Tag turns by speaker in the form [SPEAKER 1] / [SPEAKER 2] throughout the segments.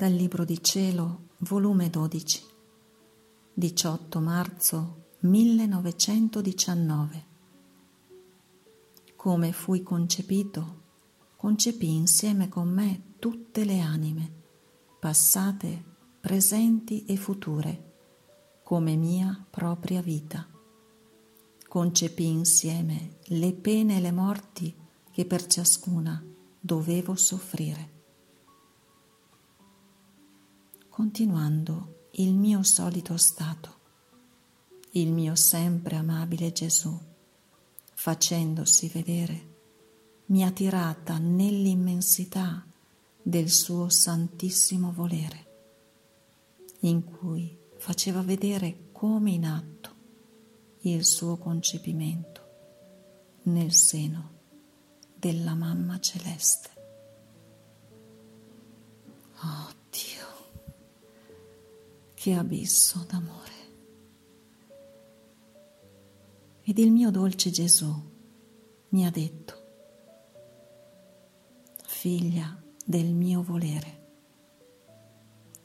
[SPEAKER 1] Dal Libro di Cielo, volume 12, 18 marzo 1919. Come fui concepito, concepì insieme con me tutte le anime, passate, presenti e future, come mia propria vita. Concepì insieme le pene e le morti che per ciascuna dovevo soffrire. Continuando il mio solito stato, il mio sempre amabile Gesù, facendosi vedere, mi ha tirata nell'immensità del suo santissimo volere, in cui faceva vedere come in atto il suo concepimento nel seno della mamma celeste. Che abisso d'amore. Ed il mio dolce Gesù mi ha detto, figlia del mio volere,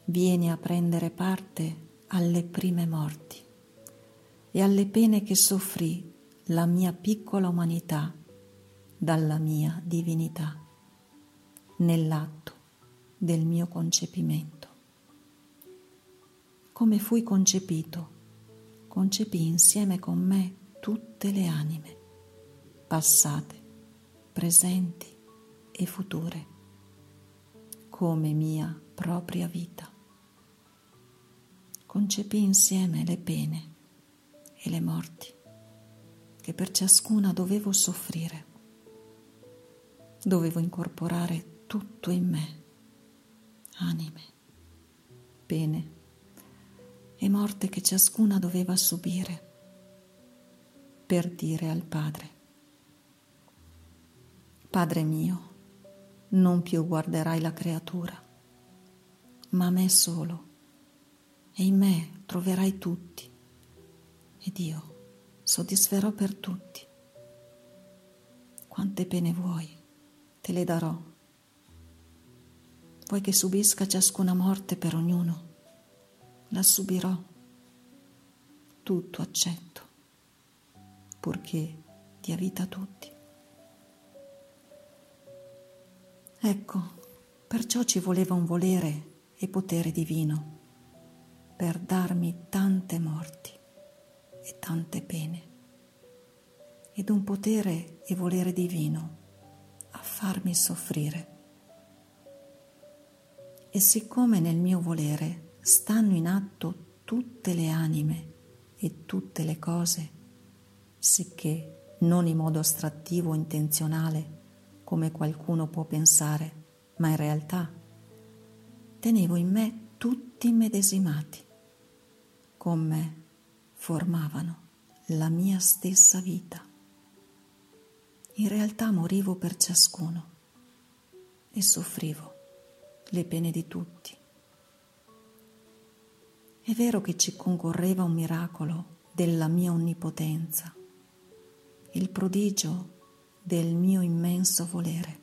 [SPEAKER 1] vieni a prendere parte alle prime morti e alle pene che soffrì la mia piccola umanità dalla mia divinità nell'atto del mio concepimento. Come fui concepito, concepì insieme con me tutte le anime, passate, presenti e future, come mia propria vita. Concepì insieme le pene e le morti che per ciascuna dovevo soffrire dovevo incorporare tutto in me, anime, pene e morte che ciascuna doveva subire per dire al Padre, Padre mio, non più guarderai la creatura, ma me solo, e in me troverai tutti, ed io soddisferò per tutti. Quante pene vuoi? te le darò. Vuoi che subisca ciascuna morte per ognuno? La subirò. Tutto accetto, purché dia vita a tutti. Ecco, perciò ci voleva un volere e potere divino per darmi tante morti e tante pene ed un potere e volere divino farmi soffrire. E siccome nel mio volere stanno in atto tutte le anime e tutte le cose, sicché non in modo astrattivo o intenzionale, come qualcuno può pensare, ma in realtà tenevo in me tutti immedesimati, con me formavano la mia stessa vita. In realtà morivo per ciascuno e soffrivo le pene di tutti. È vero che ci concorreva un miracolo della mia onnipotenza, il prodigio del mio immenso volere.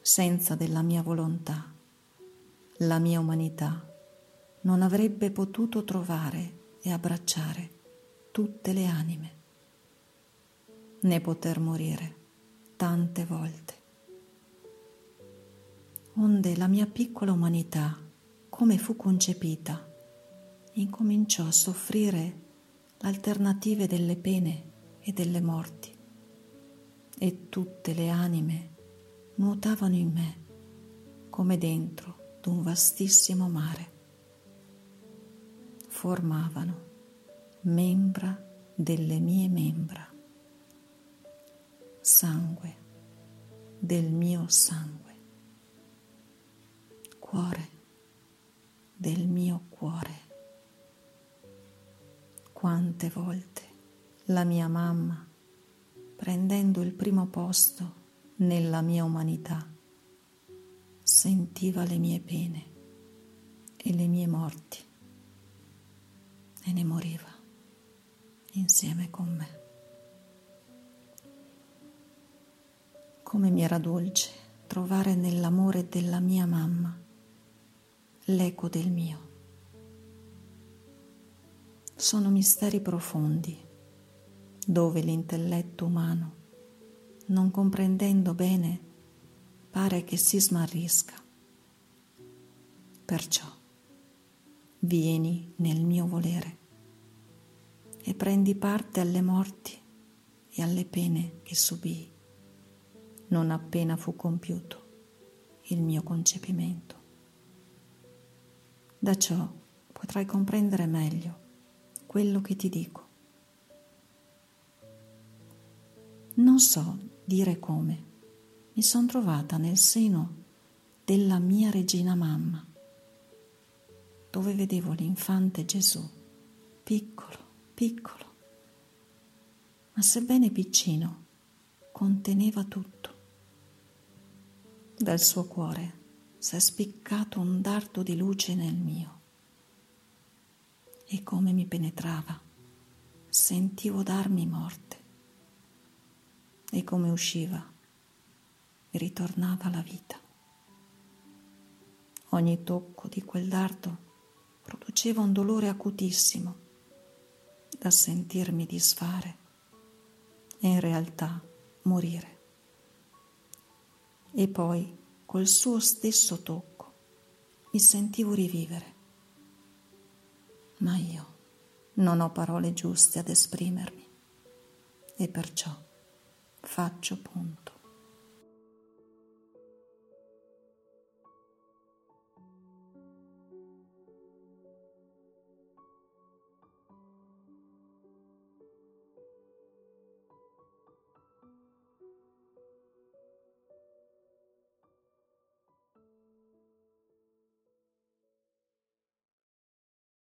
[SPEAKER 1] Senza della mia volontà, la mia umanità non avrebbe potuto trovare e abbracciare tutte le anime né poter morire tante volte. Onde la mia piccola umanità, come fu concepita, incominciò a soffrire l'alternative delle pene e delle morti, e tutte le anime nuotavano in me come dentro d'un vastissimo mare. Formavano membra delle mie membra. Sangue del mio sangue, cuore del mio cuore. Quante volte la mia mamma, prendendo il primo posto nella mia umanità, sentiva le mie pene e le mie morti e ne moriva insieme con me. Come mi era dolce trovare nell'amore della mia mamma l'eco del mio. Sono misteri profondi dove l'intelletto umano, non comprendendo bene, pare che si smarrisca. Perciò vieni nel mio volere e prendi parte alle morti e alle pene che subii non appena fu compiuto il mio concepimento. Da ciò potrai comprendere meglio quello che ti dico. Non so dire come mi sono trovata nel seno della mia regina mamma, dove vedevo l'infante Gesù, piccolo, piccolo, ma sebbene piccino, conteneva tutto. Dal suo cuore s'è spiccato un dardo di luce nel mio. E come mi penetrava sentivo darmi morte. E come usciva ritornava la vita. Ogni tocco di quel dardo produceva un dolore acutissimo da sentirmi disfare e in realtà morire. E poi col suo stesso tocco mi sentivo rivivere. Ma io non ho parole giuste ad esprimermi e perciò faccio punto.